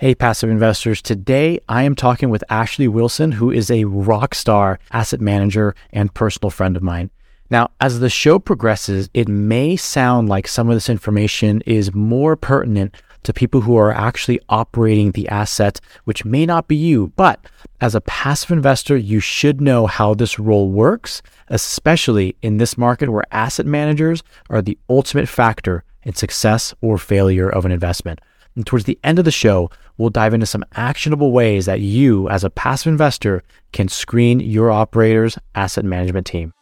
Hey, passive investors. Today I am talking with Ashley Wilson, who is a rock star asset manager and personal friend of mine. Now, as the show progresses, it may sound like some of this information is more pertinent to people who are actually operating the asset, which may not be you. But as a passive investor, you should know how this role works, especially in this market where asset managers are the ultimate factor in success or failure of an investment. And towards the end of the show, we'll dive into some actionable ways that you, as a passive investor, can screen your operator's asset management team.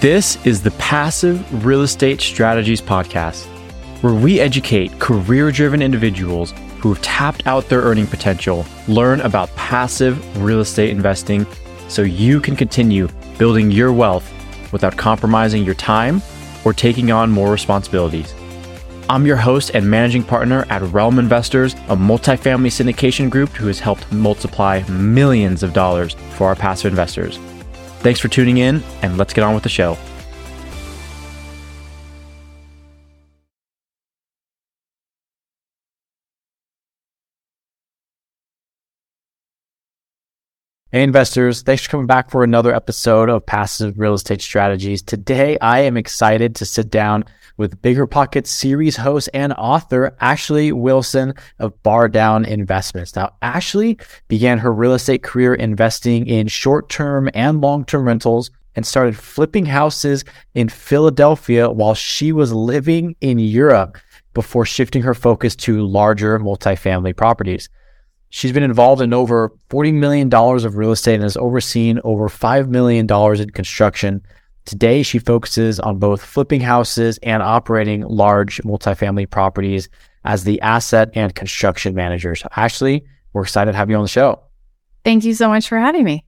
This is the Passive Real Estate Strategies Podcast, where we educate career driven individuals who have tapped out their earning potential, learn about passive real estate investing so you can continue building your wealth without compromising your time or taking on more responsibilities. I'm your host and managing partner at Realm Investors, a multifamily syndication group who has helped multiply millions of dollars for our passive investors. Thanks for tuning in, and let's get on with the show. Hey, investors. Thanks for coming back for another episode of Passive Real Estate Strategies. Today, I am excited to sit down with BiggerPockets series host and author Ashley Wilson of Bar Down Investments. Now, Ashley began her real estate career investing in short term and long term rentals and started flipping houses in Philadelphia while she was living in Europe before shifting her focus to larger multifamily properties. She's been involved in over $40 million of real estate and has overseen over $5 million in construction. Today, she focuses on both flipping houses and operating large multifamily properties as the asset and construction manager. So, Ashley, we're excited to have you on the show. Thank you so much for having me.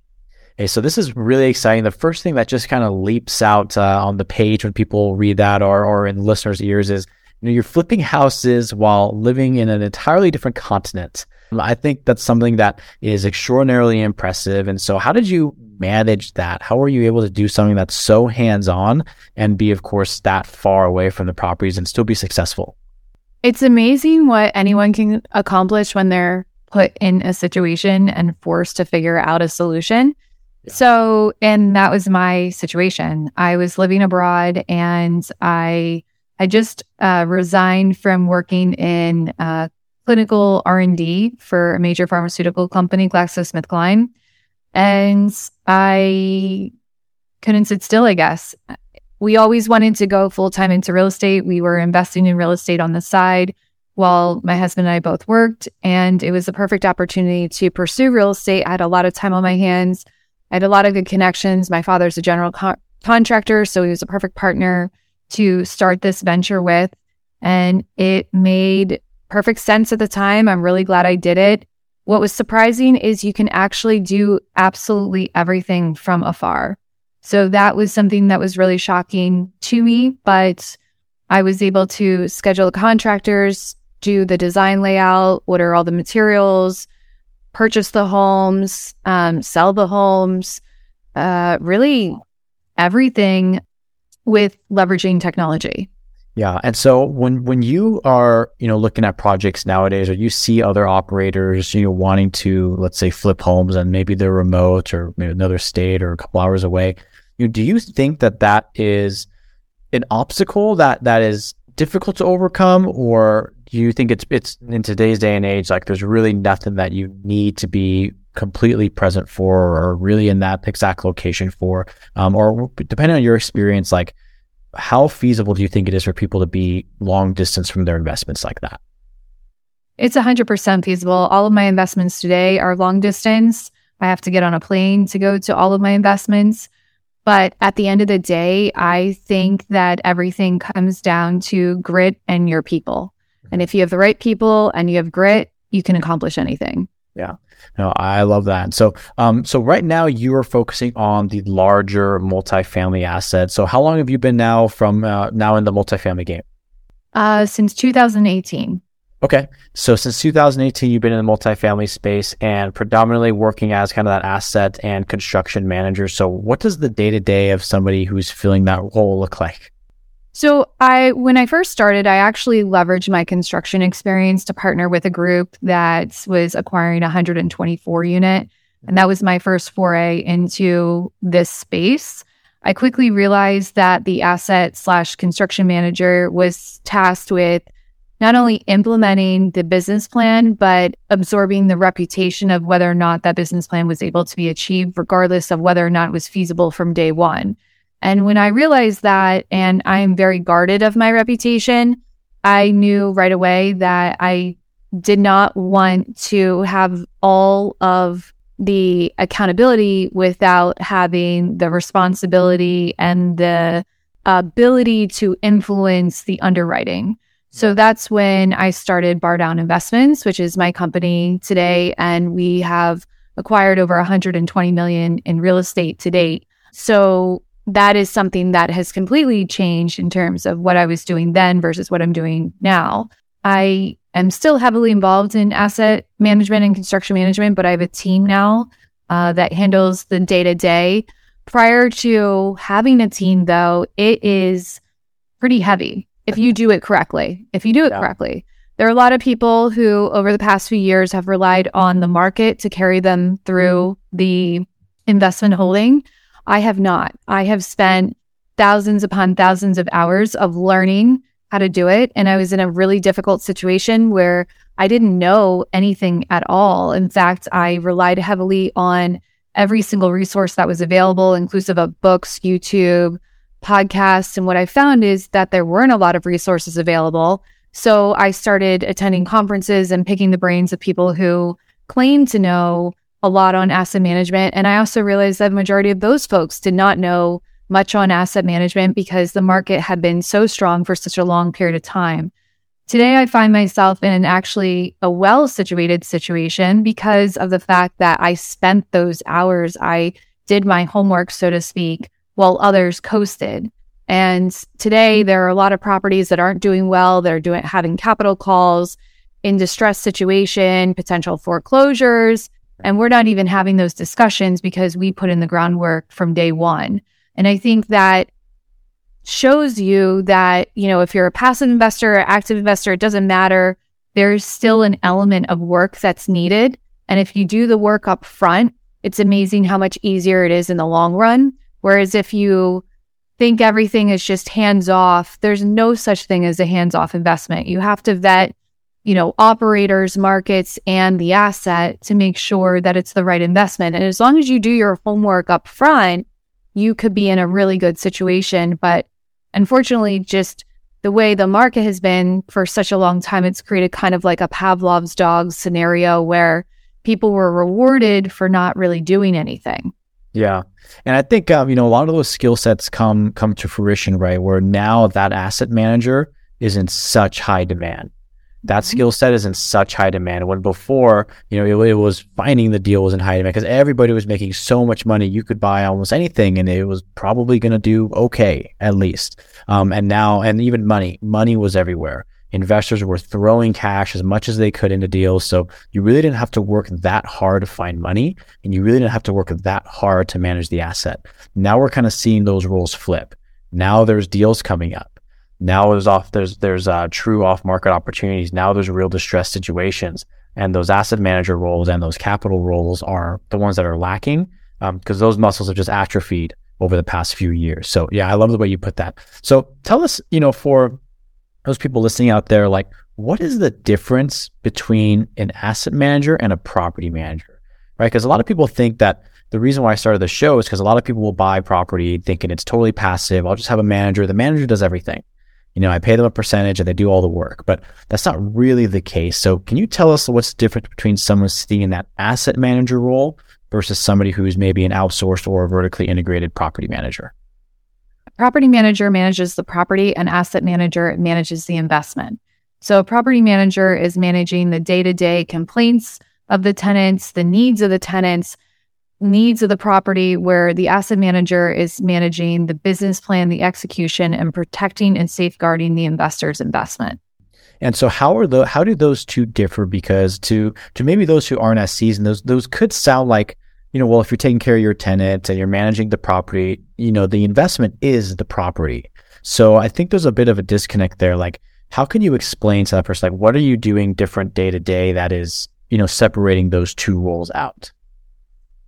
Hey, so this is really exciting. The first thing that just kind of leaps out uh, on the page when people read that or, or in listeners' ears is you know, you're flipping houses while living in an entirely different continent. I think that's something that is extraordinarily impressive. And so, how did you manage that? How were you able to do something that's so hands on and be, of course, that far away from the properties and still be successful? It's amazing what anyone can accomplish when they're put in a situation and forced to figure out a solution. Yeah. So, and that was my situation. I was living abroad and I I just uh, resigned from working in uh, clinical R&D for a major pharmaceutical company, GlaxoSmithKline. And I couldn't sit still, I guess. We always wanted to go full time into real estate. We were investing in real estate on the side while my husband and I both worked. And it was a perfect opportunity to pursue real estate. I had a lot of time on my hands. I had a lot of good connections. My father's a general co- contractor, so he was a perfect partner to start this venture with. And it made perfect sense at the time. I'm really glad I did it. What was surprising is you can actually do absolutely everything from afar. So that was something that was really shocking to me, but I was able to schedule contractors, do the design layout, order all the materials, purchase the homes, um, sell the homes, uh, really everything with leveraging technology. Yeah. And so when when you are, you know, looking at projects nowadays or you see other operators, you know, wanting to, let's say, flip homes and maybe they're remote or maybe another state or a couple hours away, you know, do you think that that is an obstacle that that is difficult to overcome or do you think it's it's in today's day and age like there's really nothing that you need to be completely present for or really in that exact location for um, or depending on your experience like how feasible do you think it is for people to be long distance from their investments like that? It's 100% feasible. All of my investments today are long distance. I have to get on a plane to go to all of my investments. But at the end of the day, I think that everything comes down to grit and your people. And if you have the right people and you have grit, you can accomplish anything. Yeah. No, I love that. So, um, so right now you are focusing on the larger multifamily assets. So, how long have you been now from uh, now in the multifamily game? Uh, since 2018. Okay. So since 2018, you've been in the multifamily space and predominantly working as kind of that asset and construction manager. So what does the day to day of somebody who's filling that role look like? So I when I first started, I actually leveraged my construction experience to partner with a group that was acquiring 124 unit. And that was my first foray into this space. I quickly realized that the asset slash construction manager was tasked with not only implementing the business plan, but absorbing the reputation of whether or not that business plan was able to be achieved, regardless of whether or not it was feasible from day one. And when I realized that, and I am very guarded of my reputation, I knew right away that I did not want to have all of the accountability without having the responsibility and the ability to influence the underwriting. So that's when I started Bar Down Investments, which is my company today. And we have acquired over 120 million in real estate to date. So that is something that has completely changed in terms of what I was doing then versus what I'm doing now. I am still heavily involved in asset management and construction management, but I have a team now uh, that handles the day to day. Prior to having a team, though, it is pretty heavy if you do it correctly. If you do it yeah. correctly, there are a lot of people who, over the past few years, have relied on the market to carry them through the investment holding. I have not. I have spent thousands upon thousands of hours of learning how to do it. And I was in a really difficult situation where I didn't know anything at all. In fact, I relied heavily on every single resource that was available, inclusive of books, YouTube, podcasts. And what I found is that there weren't a lot of resources available. So I started attending conferences and picking the brains of people who claim to know a lot on asset management. And I also realized that the majority of those folks did not know much on asset management because the market had been so strong for such a long period of time. Today, I find myself in actually a well situated situation because of the fact that I spent those hours. I did my homework, so to speak, while others coasted. And today, there are a lot of properties that aren't doing well. They're doing having capital calls in distress situation, potential foreclosures. And we're not even having those discussions because we put in the groundwork from day one. And I think that shows you that, you know, if you're a passive investor or active investor, it doesn't matter. There's still an element of work that's needed. And if you do the work up front, it's amazing how much easier it is in the long run. Whereas if you think everything is just hands off, there's no such thing as a hands off investment. You have to vet you know, operators, markets, and the asset to make sure that it's the right investment. And as long as you do your homework up front, you could be in a really good situation. But unfortunately, just the way the market has been for such a long time, it's created kind of like a Pavlov's dog scenario where people were rewarded for not really doing anything. Yeah, and I think um, you know a lot of those skill sets come come to fruition, right? Where now that asset manager is in such high demand that mm-hmm. skill set is in such high demand. When before, you know, it, it was finding the deal was in high demand because everybody was making so much money. You could buy almost anything and it was probably going to do okay, at least. Um, and now, and even money, money was everywhere. Investors were throwing cash as much as they could into deals. So you really didn't have to work that hard to find money and you really didn't have to work that hard to manage the asset. Now we're kind of seeing those roles flip. Now there's deals coming up now there's off there's there's uh, true off market opportunities. Now there's real distress situations, and those asset manager roles and those capital roles are the ones that are lacking because um, those muscles have just atrophied over the past few years. So yeah, I love the way you put that. So tell us, you know, for those people listening out there, like what is the difference between an asset manager and a property manager, right? Because a lot of people think that the reason why I started the show is because a lot of people will buy property thinking it's totally passive. I'll just have a manager. The manager does everything. You know, I pay them a percentage and they do all the work, but that's not really the case. So can you tell us what's different between someone sitting in that asset manager role versus somebody who's maybe an outsourced or a vertically integrated property manager? Property manager manages the property and asset manager manages the investment. So a property manager is managing the day-to-day complaints of the tenants, the needs of the tenants, needs of the property where the asset manager is managing the business plan, the execution, and protecting and safeguarding the investor's investment. And so how are the how do those two differ? Because to to maybe those who aren't as seasoned, those those could sound like, you know, well, if you're taking care of your tenant and you're managing the property, you know, the investment is the property. So I think there's a bit of a disconnect there. Like, how can you explain to that person, like, what are you doing different day to day that is, you know, separating those two roles out?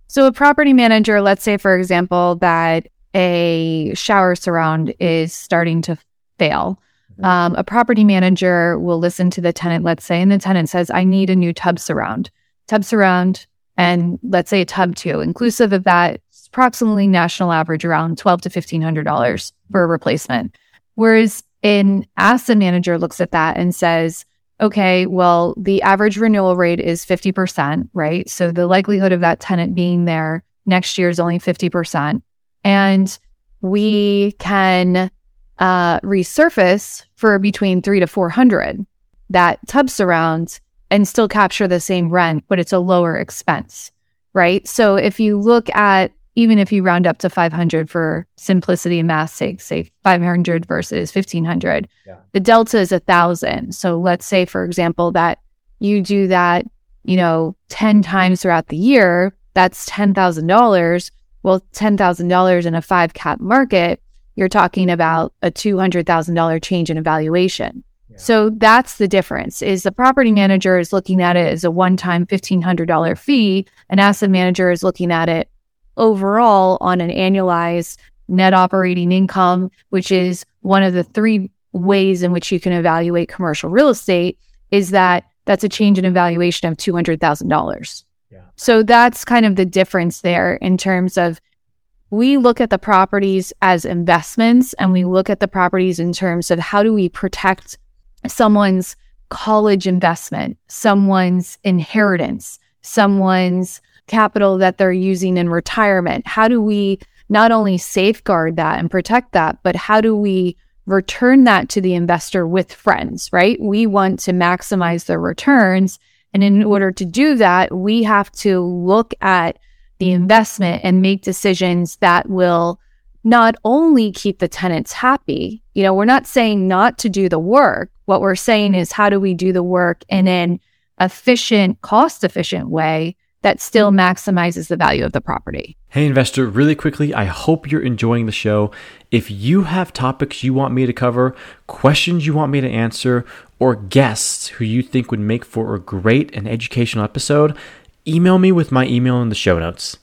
So a property manager, let's say, for example, that a shower surround is starting to fail. Mm-hmm. Um, a property manager will listen to the tenant, let's say, and the tenant says, I need a new tub surround. Tub surround, and let's say a tub two, inclusive of that, approximately national average around twelve to fifteen hundred dollars for a replacement. Whereas an asset manager looks at that and says, okay, well, the average renewal rate is 50%, right? So the likelihood of that tenant being there next year is only 50%. And we can uh, resurface for between three to 400 that tub surrounds and still capture the same rent, but it's a lower expense, right? So if you look at even if you round up to 500 for simplicity and math sake, say 500 versus 1500, yeah. the delta is a thousand. So let's say, for example, that you do that, you know, 10 times throughout the year, that's $10,000. Well, $10,000 in a five cap market, you're talking about a $200,000 change in evaluation. Yeah. So that's the difference is the property manager is looking at it as a one-time $1,500 fee. An asset manager is looking at it overall on an annualized net operating income, which is one of the three ways in which you can evaluate commercial real estate, is that that's a change in evaluation of $200,000. Yeah. So that's kind of the difference there in terms of we look at the properties as investments and we look at the properties in terms of how do we protect someone's college investment, someone's inheritance, someone's capital that they're using in retirement? How do we not only safeguard that and protect that, but how do we return that to the investor with friends, right? We want to maximize the returns. And in order to do that, we have to look at the investment and make decisions that will not only keep the tenants happy. You know, we're not saying not to do the work. What we're saying is how do we do the work in an efficient, cost efficient way that still mm. maximizes the value of the property. Hey, investor, really quickly, I hope you're enjoying the show. If you have topics you want me to cover, questions you want me to answer, or guests who you think would make for a great and educational episode, email me with my email in the show notes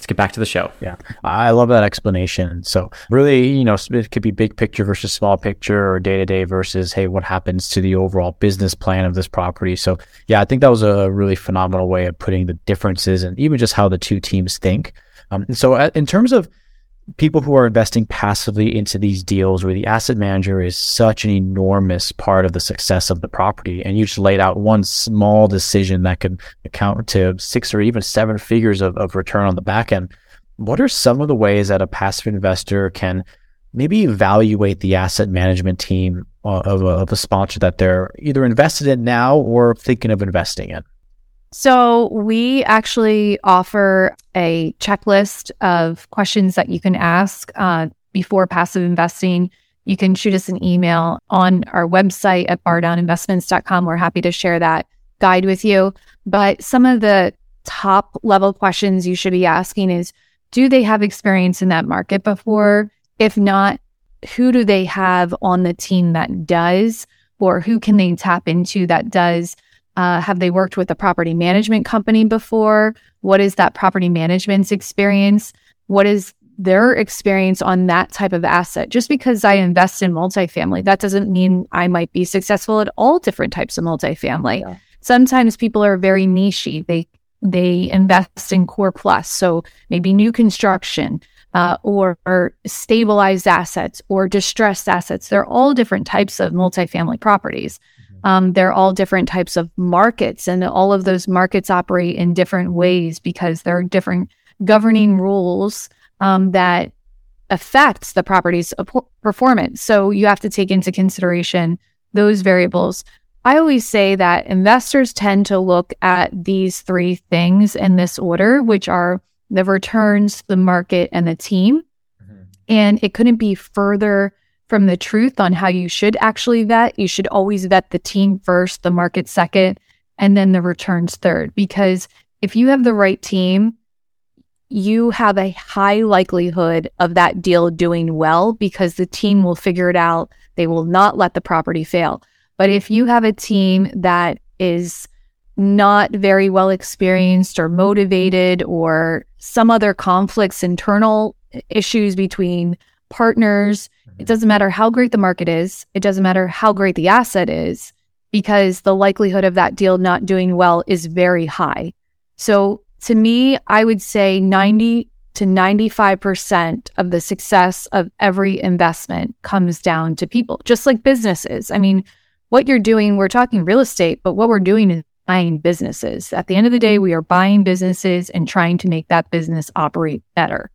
let's get back to the show. Yeah. I love that explanation. So really, you know, it could be big picture versus small picture or day to day versus, hey, what happens to the overall business plan of this property? So yeah, I think that was a really phenomenal way of putting the differences and even just how the two teams think. Um, so uh, in terms of people who are investing passively into these deals where the asset manager is such an enormous part of the success of the property and you just laid out one small decision that could account to six or even seven figures of, of return on the back end what are some of the ways that a passive investor can maybe evaluate the asset management team uh, of a, of a sponsor that they're either invested in now or thinking of investing in so, we actually offer a checklist of questions that you can ask uh, before passive investing. You can shoot us an email on our website at bardowninvestments.com. We're happy to share that guide with you. But some of the top level questions you should be asking is Do they have experience in that market before? If not, who do they have on the team that does? Or who can they tap into that does? Uh, have they worked with a property management company before? What is that property management's experience? What is their experience on that type of asset? Just because I invest in multifamily, that doesn't mean I might be successful at all different types of multifamily. Yeah. Sometimes people are very nichey. They they invest in core plus, so maybe new construction, uh, or, or, stabilized assets or distressed assets. They're all different types of multifamily properties. Um, they're all different types of markets, and all of those markets operate in different ways because there are different governing rules um, that affect the property's performance. So you have to take into consideration those variables. I always say that investors tend to look at these three things in this order, which are the returns, the market, and the team. Mm-hmm. And it couldn't be further from the truth on how you should actually vet. You should always vet the team first, the market second, and then the returns third. Because if you have the right team, you have a high likelihood of that deal doing well because the team will figure it out. They will not let the property fail. But if you have a team that is not very well experienced or motivated or some other conflicts, internal issues between partners, it doesn't matter how great the market is, it doesn't matter how great the asset is, because the likelihood of that deal not doing well is very high. So to me, I would say 90 to 95% of the success of every investment comes down to people, just like businesses. I mean, what you're doing, we're talking real estate, but what we're doing is buying businesses. At the end of the day, we are buying businesses and trying to make that business operate better.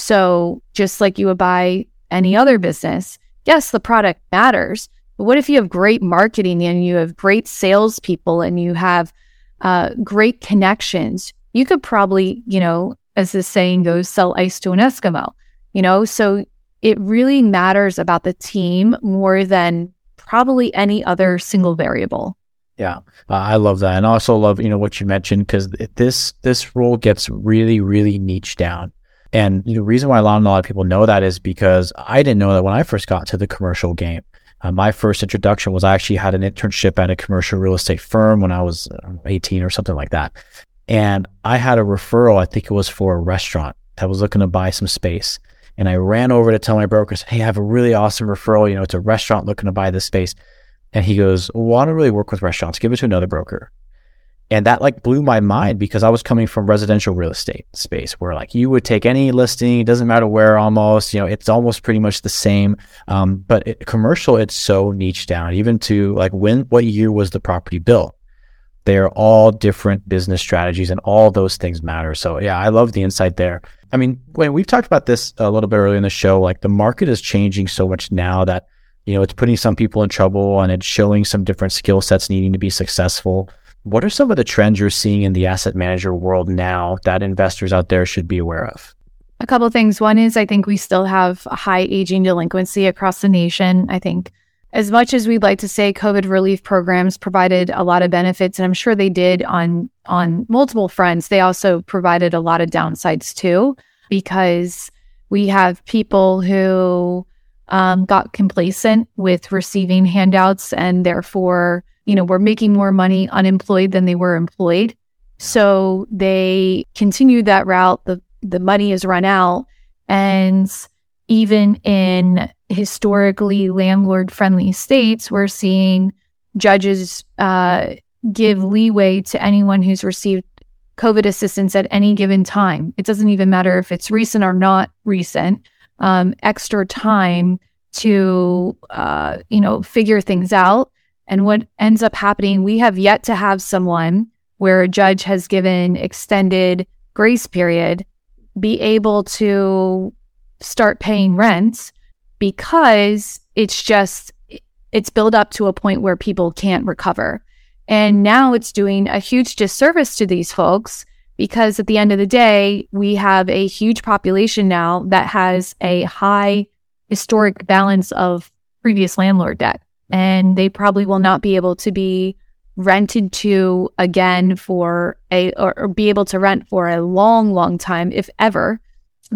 So, just like you would buy any other business, yes, the product matters. But what if you have great marketing and you have great salespeople and you have uh, great connections? you could probably, you know, as the saying goes, sell ice to an Eskimo, you know? So it really matters about the team more than probably any other single variable. Yeah, uh, I love that, and I also love you know what you mentioned because this this role gets really really niche down, and the reason why a lot, a lot of people know that is because I didn't know that when I first got to the commercial game. Uh, my first introduction was I actually had an internship at a commercial real estate firm when I was uh, 18 or something like that. And I had a referral, I think it was for a restaurant that was looking to buy some space. And I ran over to tell my brokers, Hey, I have a really awesome referral. You know, it's a restaurant looking to buy this space. And he goes, well, I don't really work with restaurants. Give it to another broker. And that like blew my mind because I was coming from residential real estate space where like you would take any listing, it doesn't matter where almost, you know, it's almost pretty much the same. Um, but it, commercial, it's so niche down, even to like when, what year was the property built? They're all different business strategies and all those things matter. So yeah, I love the insight there. I mean, when we've talked about this a little bit earlier in the show, like the market is changing so much now that, you know, it's putting some people in trouble and it's showing some different skill sets needing to be successful. What are some of the trends you're seeing in the asset manager world now that investors out there should be aware of? A couple of things. One is I think we still have high aging delinquency across the nation. I think as much as we'd like to say COVID relief programs provided a lot of benefits, and I'm sure they did on on multiple fronts, they also provided a lot of downsides too, because we have people who um, got complacent with receiving handouts and therefore, you know, were making more money unemployed than they were employed. So they continued that route. The the money is run out, and even in historically landlord friendly states, we're seeing judges uh, give leeway to anyone who's received COVID assistance at any given time. It doesn't even matter if it's recent or not recent, um, extra time to, uh, you know, figure things out. And what ends up happening, we have yet to have someone where a judge has given extended grace period be able to start paying rent because it's just it's built up to a point where people can't recover. And now it's doing a huge disservice to these folks because at the end of the day, we have a huge population now that has a high historic balance of previous landlord debt. And they probably will not be able to be rented to again for a, or, or be able to rent for a long, long time, if ever,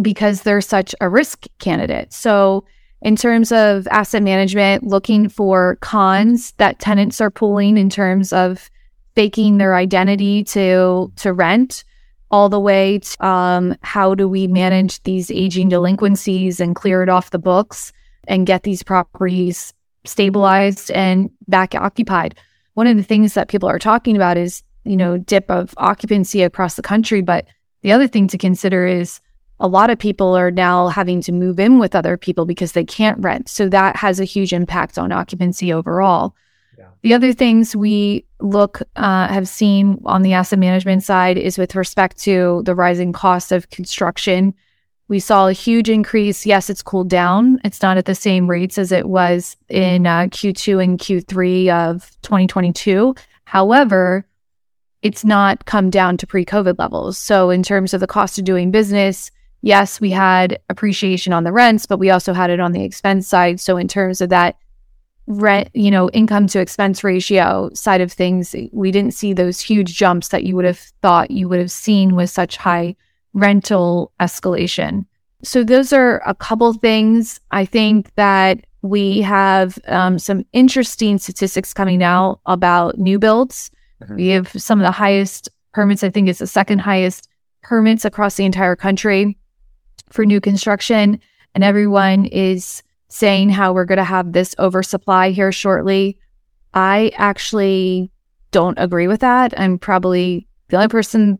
because they're such a risk candidate. So, in terms of asset management, looking for cons that tenants are pulling in terms of faking their identity to to rent, all the way to um, how do we manage these aging delinquencies and clear it off the books and get these properties stabilized and back occupied. One of the things that people are talking about is you know dip of occupancy across the country, but the other thing to consider is a lot of people are now having to move in with other people because they can't rent. So that has a huge impact on occupancy overall. Yeah. The other things we look uh, have seen on the asset management side is with respect to the rising cost of construction. We saw a huge increase. Yes, it's cooled down. It's not at the same rates as it was in uh, Q2 and Q3 of 2022. However, it's not come down to pre COVID levels. So, in terms of the cost of doing business, yes, we had appreciation on the rents, but we also had it on the expense side. So in terms of that rent, you know, income to expense ratio side of things, we didn't see those huge jumps that you would have thought you would have seen with such high rental escalation. So those are a couple things. I think that we have um, some interesting statistics coming out about new builds. Mm-hmm. We have some of the highest permits. I think it's the second highest permits across the entire country for new construction. And everyone is saying how we're going to have this oversupply here shortly. I actually don't agree with that. I'm probably the only person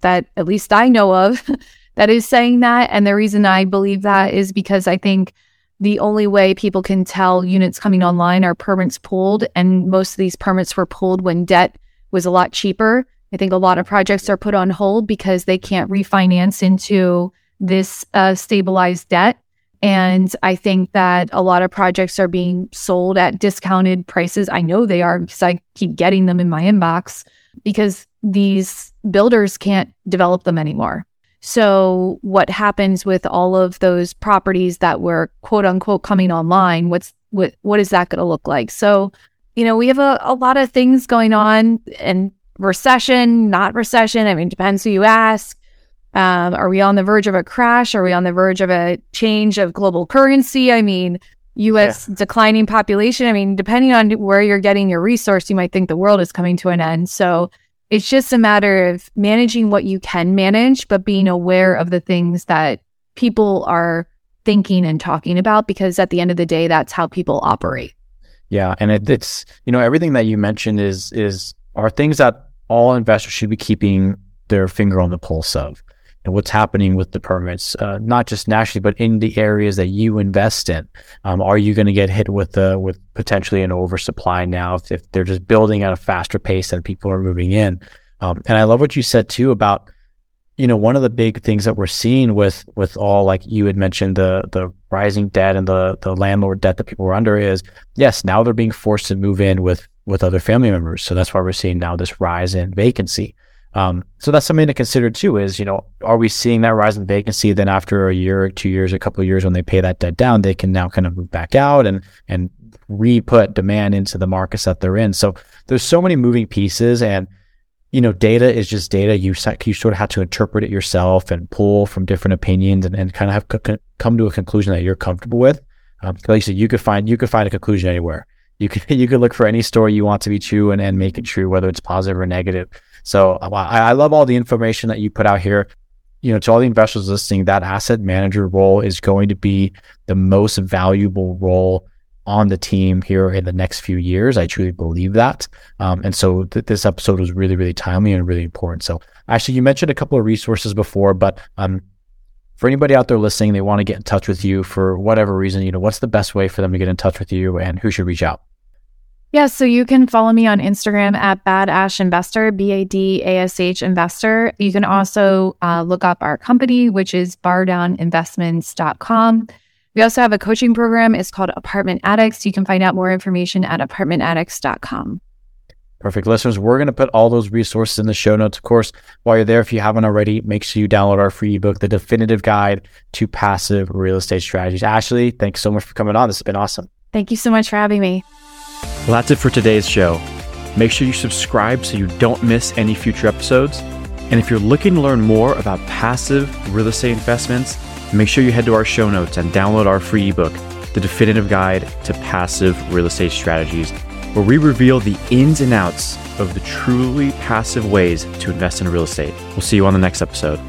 that at least I know of that is saying that. And the reason I believe that is because I think the only way people can tell units coming online are permits pulled. And most of these permits were pulled when debt was a lot cheaper. I think a lot of projects are put on hold because they can't refinance into this uh, stabilized debt. And I think that a lot of projects are being sold at discounted prices. I know they are because I keep getting them in my inbox because these builders can't develop them anymore. So, what happens with all of those properties that were quote unquote coming online? What's what what is that going to look like? So, you know, we have a, a lot of things going on and recession, not recession. I mean, depends who you ask. Um, are we on the verge of a crash? Are we on the verge of a change of global currency? I mean, US yeah. declining population. I mean, depending on where you're getting your resource, you might think the world is coming to an end. So it's just a matter of managing what you can manage, but being aware of the things that people are thinking and talking about, because at the end of the day, that's how people operate. Yeah. And it, it's, you know, everything that you mentioned is, is, are things that all investors should be keeping their finger on the pulse of and what's happening with the permits, uh, not just nationally, but in the areas that you invest in. Um, are you going to get hit with the with potentially an oversupply now if, if, they're just building at a faster pace than people are moving in? Um, and I love what you said too about you know one of the big things that we're seeing with with all like you had mentioned the the rising debt and the the landlord debt that people were under is yes now they're being forced to move in with with other family members so that's why we're seeing now this rise in vacancy um, so that's something to consider too. Is you know, are we seeing that rise in vacancy? Then after a year, two years, a couple of years, when they pay that debt down, they can now kind of move back out and and re-put demand into the markets that they're in. So there's so many moving pieces, and you know, data is just data. You you sort of have to interpret it yourself and pull from different opinions and, and kind of have come to a conclusion that you're comfortable with. Um, like you said, you could find you could find a conclusion anywhere. You could you could look for any story you want to be true and, and make it true, whether it's positive or negative. So I, I love all the information that you put out here. You know, to all the investors listening, that asset manager role is going to be the most valuable role on the team here in the next few years. I truly believe that. Um, and so th- this episode was really, really timely and really important. So actually, you mentioned a couple of resources before, but um, for anybody out there listening, they want to get in touch with you for whatever reason, you know, what's the best way for them to get in touch with you and who should reach out? Yeah, so you can follow me on Instagram at Badash Investor, B A D A S H Investor. You can also uh, look up our company, which is bardowninvestments.com. We also have a coaching program. It's called Apartment Addicts. You can find out more information at apartmentaddicts.com. Perfect. Listeners, we're going to put all those resources in the show notes. Of course, while you're there, if you haven't already, make sure you download our free ebook, The Definitive Guide to Passive Real Estate Strategies. Ashley, thanks so much for coming on. This has been awesome. Thank you so much for having me. Well, that's it for today's show. Make sure you subscribe so you don't miss any future episodes. And if you're looking to learn more about passive real estate investments, make sure you head to our show notes and download our free ebook, The Definitive Guide to Passive Real Estate Strategies, where we reveal the ins and outs of the truly passive ways to invest in real estate. We'll see you on the next episode.